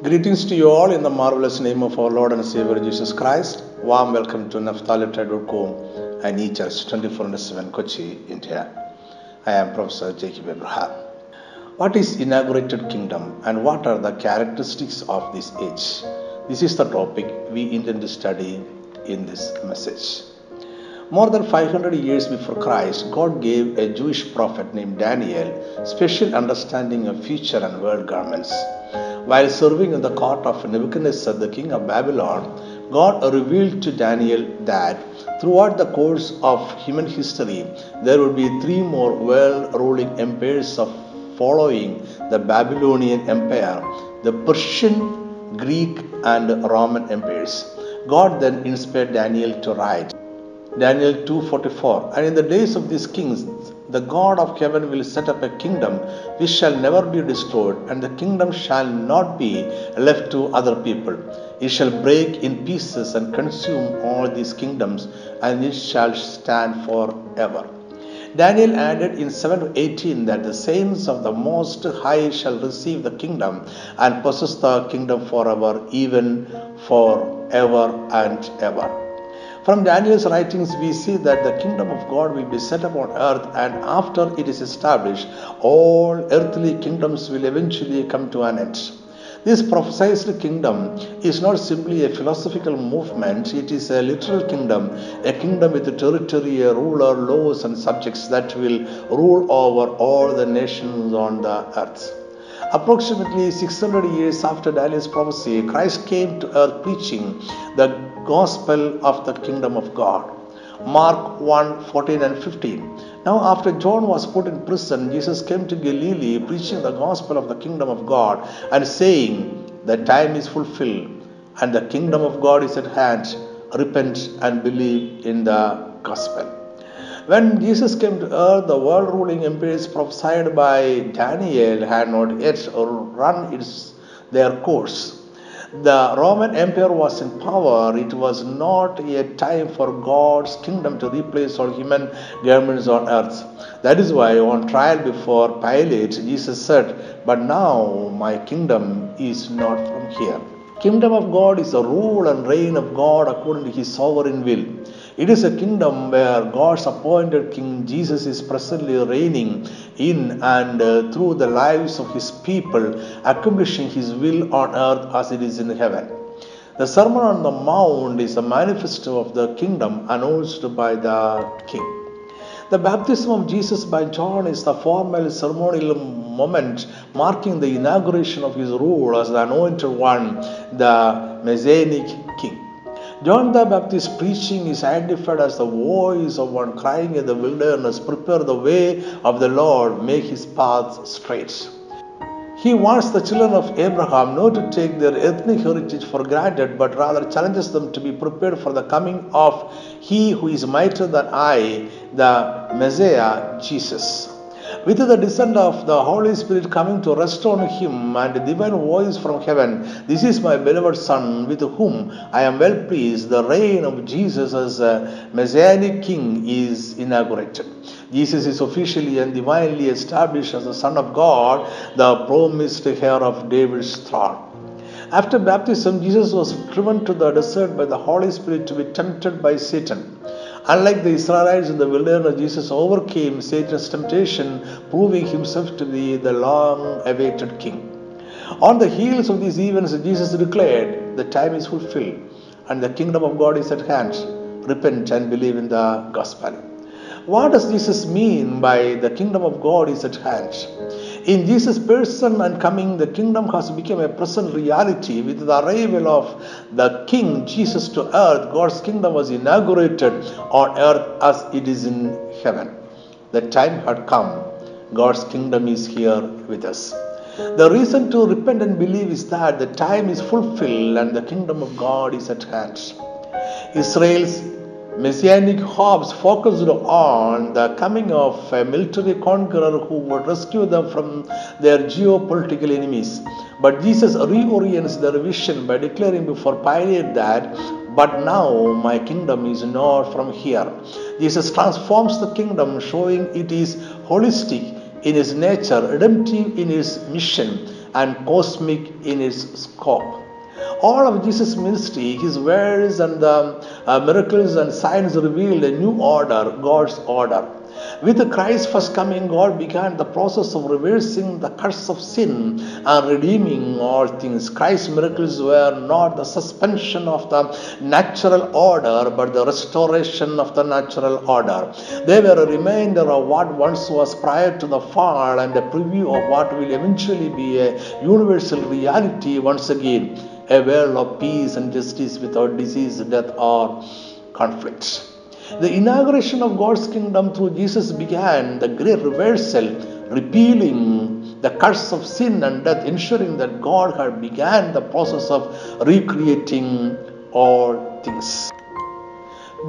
Greetings to you all in the marvelous name of our Lord and Savior Jesus Christ. Warm welcome to naphtalitribe.com and e-church 24 7 Kochi, India. I am Professor Jacob Abraham. What is inaugurated kingdom and what are the characteristics of this age? This is the topic we intend to study in this message. More than 500 years before Christ, God gave a Jewish prophet named Daniel special understanding of future and world governments. While serving in the court of Nebuchadnezzar, the king of Babylon, God revealed to Daniel that throughout the course of human history, there would be three more world ruling empires of following the Babylonian Empire, the Persian, Greek, and Roman empires. God then inspired Daniel to write Daniel 2:44 And in the days of these kings the God of heaven will set up a kingdom which shall never be destroyed and the kingdom shall not be left to other people it shall break in pieces and consume all these kingdoms and it shall stand forever Daniel added in 7 to 18 that the saints of the Most High shall receive the kingdom and possess the kingdom forever, even forever and ever. From Daniel's writings, we see that the kingdom of God will be set up on earth, and after it is established, all earthly kingdoms will eventually come to an end. This prophesied kingdom is not simply a philosophical movement, it is a literal kingdom, a kingdom with a territory, a ruler, laws, and subjects that will rule over all the nations on the earth. Approximately 600 years after Daniel's prophecy, Christ came to earth preaching the gospel of the kingdom of God. Mark 1 14 and 15. Now, after John was put in prison, Jesus came to Galilee preaching the gospel of the kingdom of God and saying, The time is fulfilled and the kingdom of God is at hand. Repent and believe in the gospel. When Jesus came to earth, the world ruling empires prophesied by Daniel had not yet run its, their course. The Roman Empire was in power. It was not yet time for God's kingdom to replace all human governments on earth. That is why, on trial before Pilate, Jesus said, But now my kingdom is not from here. Kingdom of God is the rule and reign of God according to his sovereign will. It is a kingdom where God's appointed King Jesus is presently reigning in and uh, through the lives of his people, accomplishing his will on earth as it is in heaven. The Sermon on the Mount is a manifesto of the kingdom announced by the King. The baptism of Jesus by John is the formal ceremonial moment marking the inauguration of his rule as the anointed one, the Messianic King. John the Baptist's preaching is identified as the voice of one crying in the wilderness, Prepare the way of the Lord, make his path straight. He wants the children of Abraham not to take their ethnic heritage for granted, but rather challenges them to be prepared for the coming of He who is mightier than I, the Messiah, Jesus. With the descent of the Holy Spirit coming to rest on him and divine voice from heaven, This is my beloved Son, with whom I am well pleased, the reign of Jesus as a Messianic King is inaugurated. Jesus is officially and divinely established as the Son of God, the promised heir of David's throne. After baptism, Jesus was driven to the desert by the Holy Spirit to be tempted by Satan. Unlike the Israelites in the wilderness, Jesus overcame Satan's temptation, proving himself to be the long awaited king. On the heels of these events, Jesus declared, The time is fulfilled and the kingdom of God is at hand. Repent and believe in the gospel. What does Jesus mean by the kingdom of God is at hand? In Jesus' person and coming, the kingdom has become a present reality. With the arrival of the King Jesus to earth, God's kingdom was inaugurated on earth as it is in heaven. The time had come. God's kingdom is here with us. The reason to repent and believe is that the time is fulfilled and the kingdom of God is at hand. Israel's messianic hopes focused on the coming of a military conqueror who would rescue them from their geopolitical enemies. But Jesus reorients their vision by declaring before Pilate that, But now my kingdom is not from here. Jesus transforms the kingdom, showing it is holistic in its nature, redemptive in its mission, and cosmic in its scope. All of Jesus' ministry, his words and the uh, miracles and signs revealed a new order, God's order. With Christ's first coming, God began the process of reversing the curse of sin and redeeming all things. Christ's miracles were not the suspension of the natural order, but the restoration of the natural order. They were a reminder of what once was prior to the fall and a preview of what will eventually be a universal reality once again a world of peace and justice without disease, death, or conflict. The inauguration of God's kingdom through Jesus began the great reversal, repealing the curse of sin and death, ensuring that God had began the process of recreating all things.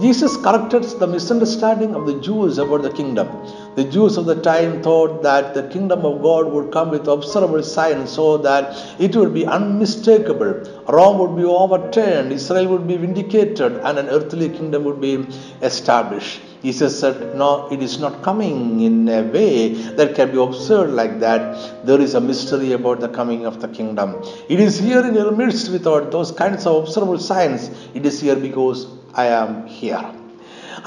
Jesus corrected the misunderstanding of the Jews about the kingdom. The Jews of the time thought that the kingdom of God would come with observable signs so that it would be unmistakable. Rome would be overturned, Israel would be vindicated, and an earthly kingdom would be established. Jesus said, No, it is not coming in a way that can be observed like that. There is a mystery about the coming of the kingdom. It is here in your midst without those kinds of observable signs. It is here because I am here.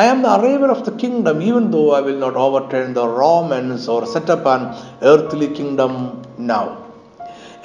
I am the arrival of the kingdom, even though I will not overturn the Romans or set up an earthly kingdom now.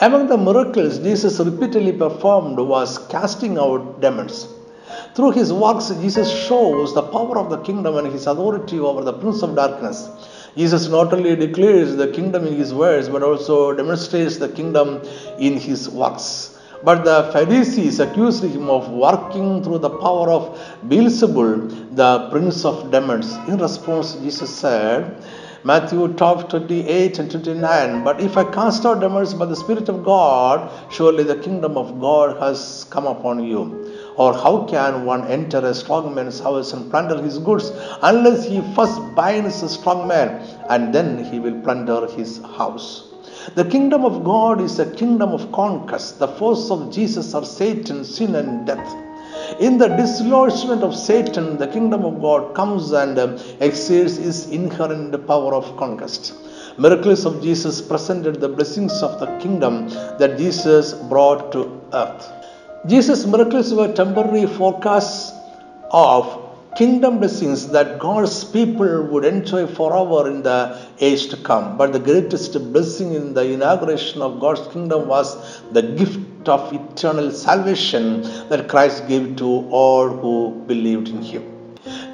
Among the miracles Jesus repeatedly performed was casting out demons. Through his works, Jesus shows the power of the kingdom and his authority over the prince of darkness. Jesus not only declares the kingdom in his words, but also demonstrates the kingdom in his works. But the Pharisees accused him of working through the power of Beelzebul, the prince of demons. In response, Jesus said, Matthew 12, 28 and 29. But if I cast out demons by the Spirit of God, surely the kingdom of God has come upon you. Or how can one enter a strong man's house and plunder his goods unless he first binds a strong man and then he will plunder his house? The kingdom of God is a kingdom of conquest. The force of Jesus are Satan, sin, and death. In the dislodgement of Satan, the kingdom of God comes and um, exerts its inherent power of conquest. Miracles of Jesus presented the blessings of the kingdom that Jesus brought to earth. Jesus' miracles were temporary forecasts of kingdom blessings that God's people would enjoy forever in the age to come. But the greatest blessing in the inauguration of God's kingdom was the gift of eternal salvation that Christ gave to all who believed in Him.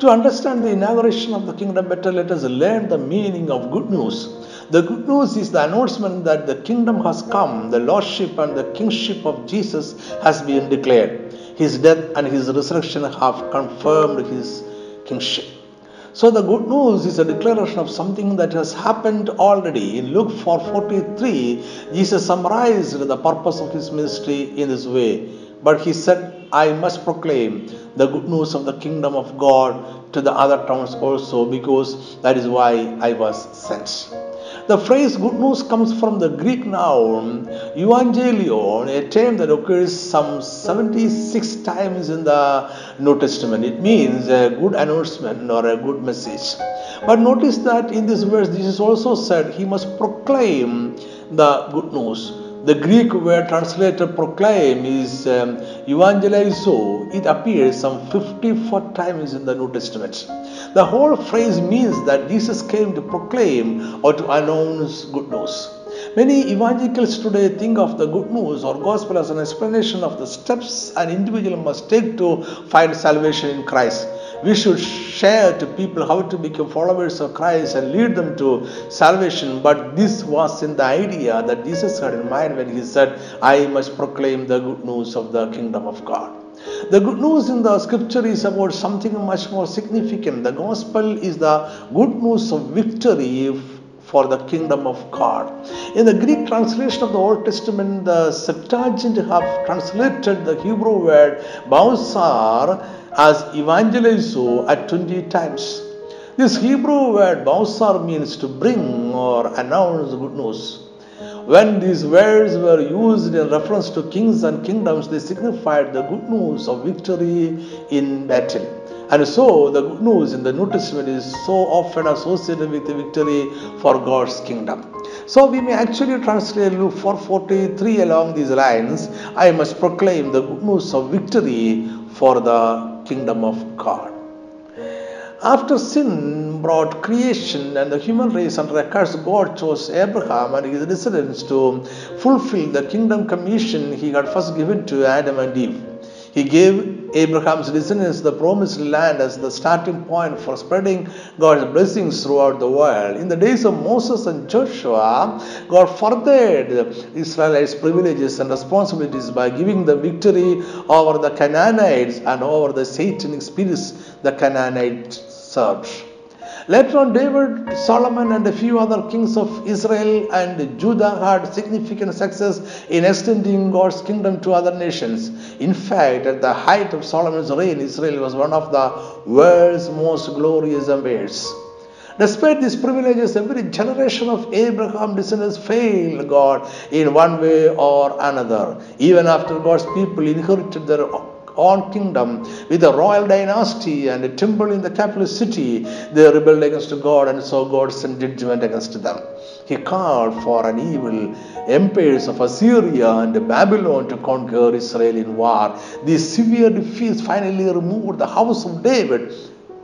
To understand the inauguration of the kingdom better, let us learn the meaning of good news. The good news is the announcement that the kingdom has come, the lordship and the kingship of Jesus has been declared. His death and his resurrection have confirmed his kingship. So the good news is a declaration of something that has happened already. In Luke 4:43, Jesus summarized the purpose of his ministry in this way. But he said, I must proclaim the good news of the kingdom of God to the other towns also, because that is why I was sent. The phrase good news comes from the Greek noun evangelion, a term that occurs some 76 times in the New Testament. It means a good announcement or a good message. But notice that in this verse, Jesus also said he must proclaim the good news. The Greek word translated proclaim is um, evangelizo. It appears some 54 times in the New Testament. The whole phrase means that Jesus came to proclaim or to announce good news. Many evangelicals today think of the good news or gospel as an explanation of the steps an individual must take to find salvation in Christ. We should share to people how to become followers of Christ and lead them to salvation. But this was in the idea that Jesus had in mind when he said, I must proclaim the good news of the kingdom of God. The good news in the scripture is about something much more significant. The gospel is the good news of victory for the kingdom of God. In the Greek translation of the Old Testament, the Septuagint have translated the Hebrew word basar as evangelizo at 20 times. This Hebrew word basar means to bring or announce good news. When these words were used in reference to kings and kingdoms, they signified the good news of victory in battle. And so, the good news in the New Testament is so often associated with the victory for God's kingdom. So we may actually translate Luke 4:43 along these lines. I must proclaim the good news of victory for the kingdom of God. After sin brought creation and the human race under a curse, God chose Abraham and his descendants to fulfill the kingdom commission he had first given to Adam and Eve. He gave Abraham's descendants the promised land as the starting point for spreading God's blessings throughout the world. In the days of Moses and Joshua, God furthered Israelites' privileges and responsibilities by giving the victory over the Canaanites and over the satanic spirits the Canaanites served. Later on, David, Solomon, and a few other kings of Israel and Judah had significant success in extending God's kingdom to other nations. In fact, at the height of Solomon's reign, Israel was one of the world's most glorious empires. Despite these privileges, every generation of Abraham descendants failed God in one way or another. Even after God's people inherited their own kingdom with a royal dynasty and a temple in the capital city, they rebelled against God and so God sent judgment against them. He called for an evil empires of Assyria and Babylon to conquer Israel in war. These severe defeats finally removed the house of David,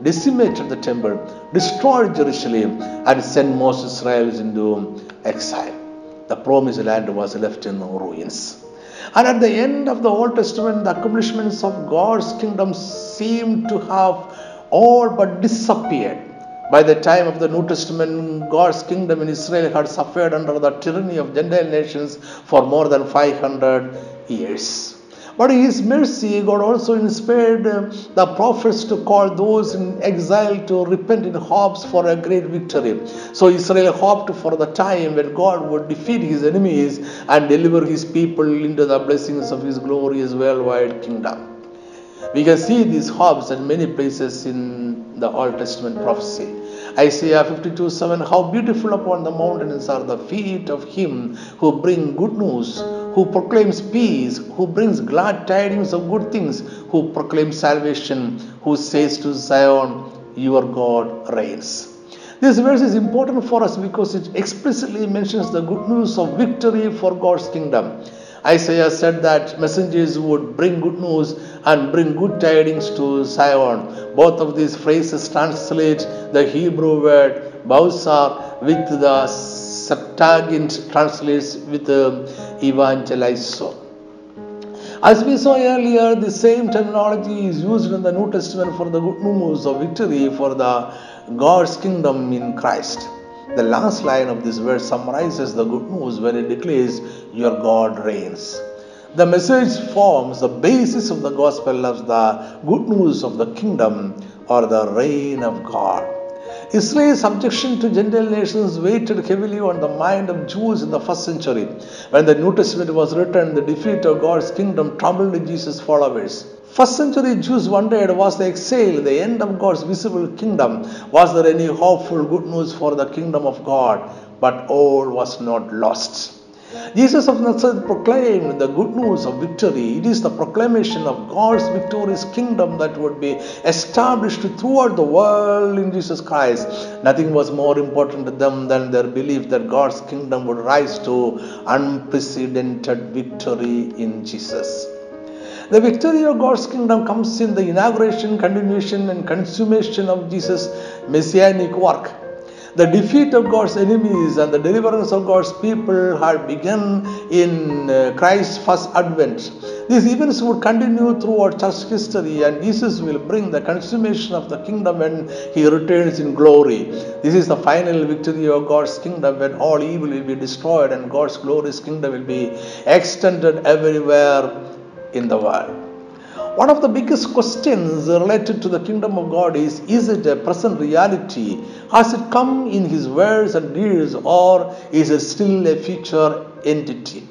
decimated the temple, destroyed Jerusalem, and sent most Israelis into exile. The promised land was left in ruins. And at the end of the Old Testament, the accomplishments of God's kingdom seem to have all but disappeared. By the time of the New Testament, God's kingdom in Israel had suffered under the tyranny of Gentile nations for more than 500 years. But His mercy, God also inspired uh, the prophets to call those in exile to repent in hopes for a great victory. So Israel hoped for the time when God would defeat his enemies and deliver his people into the blessings of his glorious worldwide kingdom. We can see these hopes at many places in the Old Testament prophecy. Isaiah 52 7 How beautiful upon the mountains are the feet of him who bring good news, who proclaims peace, who brings glad tidings of good things, who proclaims salvation, who says to Zion, Your God reigns. This verse is important for us because it explicitly mentions the good news of victory for God's kingdom. Isaiah said that messengers would bring good news and bring good tidings to Zion. Both of these phrases translate the Hebrew word Basar with the Septuagint translates with um, evangelizo. As we saw earlier, the same terminology is used in the New Testament for the good news of victory for the God's kingdom in Christ. The last line of this verse summarizes the good news when it declares, Your God reigns. The message forms the basis of the gospel of the good news of the kingdom or the reign of God. Israel's subjection to Gentile nations weighed heavily on the mind of Jews in the first century. When the New Testament was written, the defeat of God's kingdom troubled Jesus' followers. First century Jews wondered was the exile the end of God's visible kingdom? Was there any hopeful good news for the kingdom of God? But all was not lost. Jesus of Nazareth proclaimed the good news of victory. It is the proclamation of God's victorious kingdom that would be established throughout the world in Jesus Christ. Nothing was more important to them than their belief that God's kingdom would rise to unprecedented victory in Jesus. The victory of God's kingdom comes in the inauguration, continuation, and consummation of Jesus' messianic work. The defeat of God's enemies and the deliverance of God's people had begun in uh, Christ's first advent. These events would continue throughout church history, and Jesus will bring the consummation of the kingdom when he returns in glory. This is the final victory of God's kingdom when all evil will be destroyed and God's glorious kingdom will be extended everywhere in the world. One of the biggest questions related to the kingdom of God is Is it a present reality? Has it come in His words and deeds, or is it still a future entity?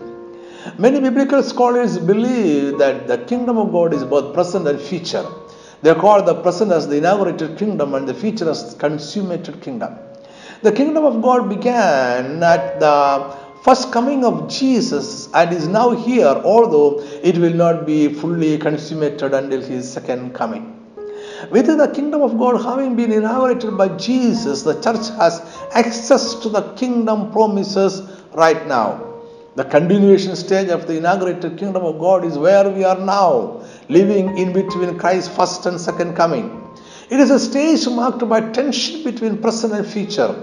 Many biblical scholars believe that the kingdom of God is both present and future. They call the present as the inaugurated kingdom and the future as consummated kingdom. The kingdom of God began at the first coming of Jesus and is now here, although it will not be fully consummated until his second coming. With the kingdom of God having been inaugurated by Jesus, the church has access to the kingdom promises right now. The continuation stage of the inaugurated kingdom of God is where we are now, living in between Christ's first and second coming. It is a stage marked by tension between present and future.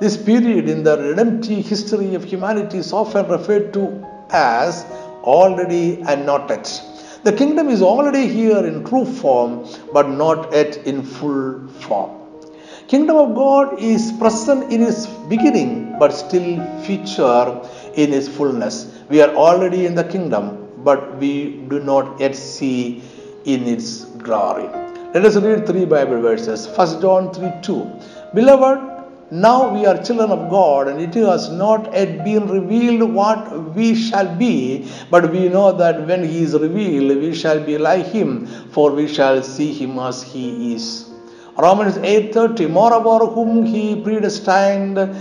This period in the redemptive history of humanity is often referred to as already and not yet. The kingdom is already here in true form, but not yet in full form. Kingdom of God is present in its beginning, but still future in its fullness. We are already in the kingdom, but we do not yet see in its glory. Let us read three Bible verses. 1 John 3 2. Beloved, now we are children of God, and it has not yet been revealed what we shall be, but we know that when He is revealed, we shall be like Him, for we shall see Him as He is. Romans 8:30 Moreover, whom He predestined,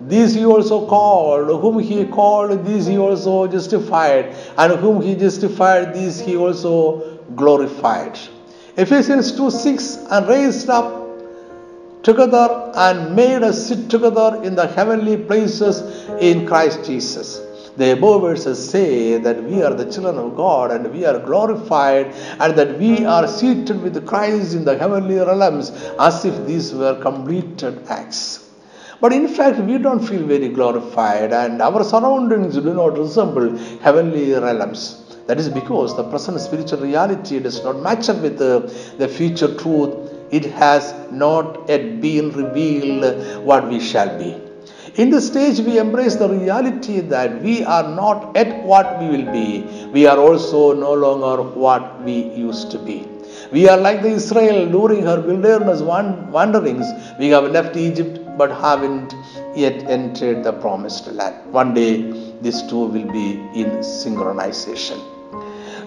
these He also called, whom He called, these He also justified, and whom He justified, these He also glorified. Ephesians 2 6 and raised up together and made us sit together in the heavenly places in Christ Jesus. The above verses say that we are the children of God and we are glorified and that we are seated with Christ in the heavenly realms as if these were completed acts. But in fact, we don't feel very glorified and our surroundings do not resemble heavenly realms. That is because the present spiritual reality does not match up with the, future truth it has not yet been revealed what we shall be. In this stage, we embrace the reality that we are not yet what we will be. We are also no longer what we used to be. We are like the Israel during her wilderness wanderings. We have left Egypt but haven't yet entered the promised land. One day, these two will be in synchronization.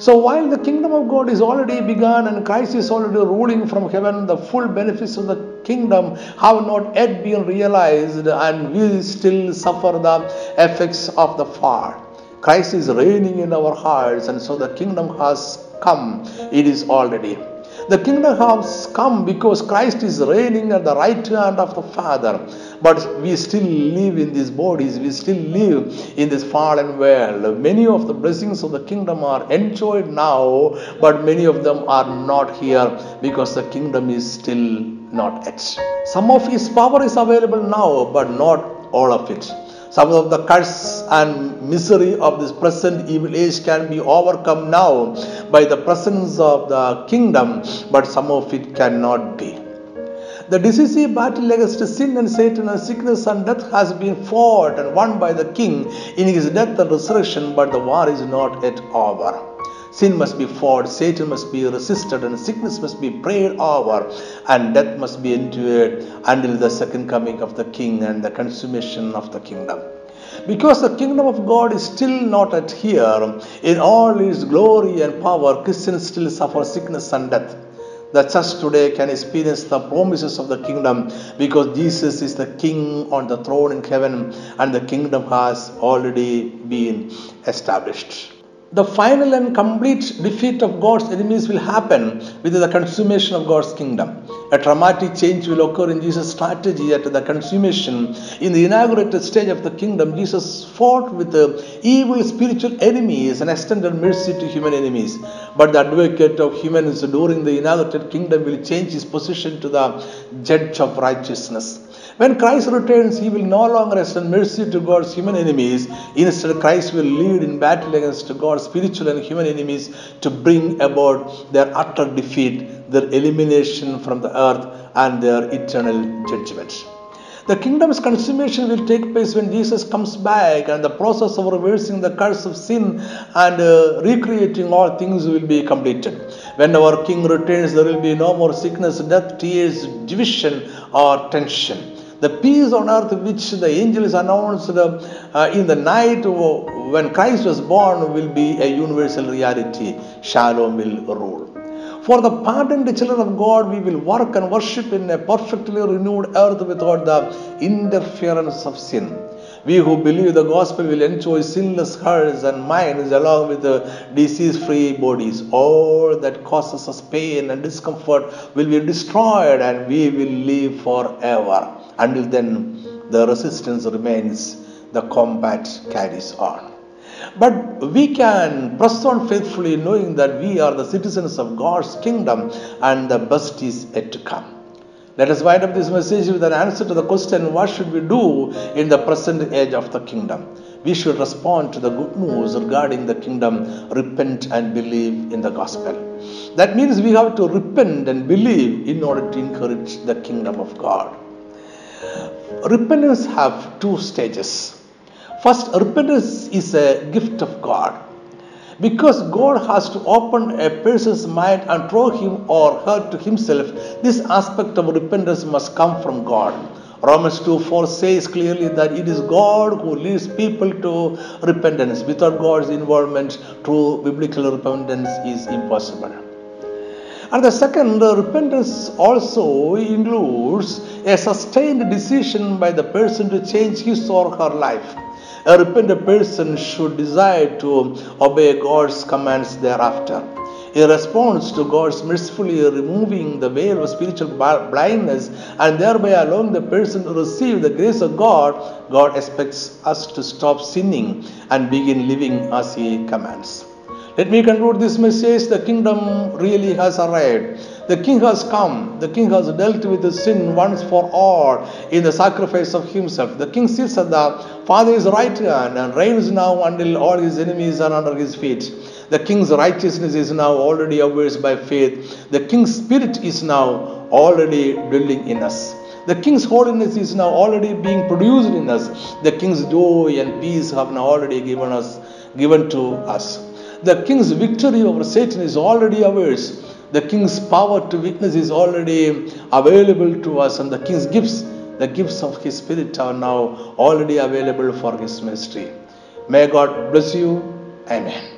So while the kingdom of God is already begun and Christ is already ruling from heaven, the full benefits of the kingdom have not yet been realized and we still suffer the effects of the fall. Christ is reigning in our hearts and so the kingdom has come. It is already. The kingdom has come because Christ is reigning at the right hand of the Father. But we still live in these bodies, we still live in this fallen world. Many of the blessings of the kingdom are enjoyed now, but many of them are not here because the kingdom is still not yet. Some of His power is available now, but not all of it. Some of the curse and misery of this present evil age can be overcome now by the presence of the kingdom, but some of it cannot be. The decisive battle against sin and Satan and sickness and death has been fought and won by the King in his death and resurrection, but the war is not yet over. Sin must be fought, Satan must be resisted, and sickness must be prayed over, and death must be endured until the second coming of the King and the consummation of the kingdom. Because the kingdom of God is still not at here, in all its glory and power, Christians still suffer sickness and death. The church today can experience the promises of the kingdom because Jesus is the King on the throne in heaven and the kingdom has already been established the final and complete defeat of God's enemies will happen with the consummation of God's kingdom. A dramatic change will occur in Jesus' strategy at the consummation. In the inaugurated stage of the kingdom, Jesus fought with the evil spiritual enemies and extended mercy to human enemies. But the advocate of humans during the inaugurated kingdom will change his position to the judge of righteousness. When Christ returns, he will no longer extend mercy to God's human enemies. Instead, Christ will lead in battle against God's spiritual and human enemies to bring about their utter defeat, their elimination from the earth, and their eternal judgment. The kingdom's consummation will take place when Jesus comes back, and the process of reversing the curse of sin and uh, recreating all things will be completed. When our King returns, there will be no more sickness, death, tears, division, or tension. The peace on earth which the angels announced uh, in the night when Christ was born will be a universal reality. Shalom will rule. For the pardoned children of God, we will work and worship in a perfectly renewed earth without the interference of sin. We who believe the gospel will enjoy sinless hearts and minds along with disease free bodies. All that causes us pain and discomfort will be destroyed and we will live forever. Until then, the resistance remains, the combat carries on. But we can press on faithfully knowing that we are the citizens of God's kingdom and the best is yet to come. Let us wind up this message with an answer to the question what should we do in the present age of the kingdom? We should respond to the good news regarding the kingdom, repent and believe in the gospel. That means we have to repent and believe in order to inherit the kingdom of God. Repentance have two stages. First, repentance is a gift of God. Because God has to open a person's mind and draw him or her to himself, this aspect of repentance must come from God. Romans 2 4 says clearly that it is God who leads people to repentance. Without God's involvement, true biblical repentance is impossible. And the second, the repentance also includes a sustained decision by the person to change his or her life. A repentant person should desire to obey God's commands thereafter. In response to God's mercifully removing the veil of spiritual blindness and thereby allowing the person to receive the grace of God, God expects us to stop sinning and begin living as He commands. Let me conclude this message. The kingdom really has arrived. The king has come. The king has dealt with the sin once for all in the sacrifice of himself. The king sits at the Father's right hand and reigns now until all his enemies are under his feet. The king's righteousness is now already ours by faith. The king's spirit is now already dwelling in us. The king's holiness is now already being produced in us. The king's joy and peace have now already given us given to us. The king's victory over Satan is already ours. The king's power to witness is already available to us, and the king's gifts, the gifts of his spirit, are now already available for his ministry. May God bless you. Amen.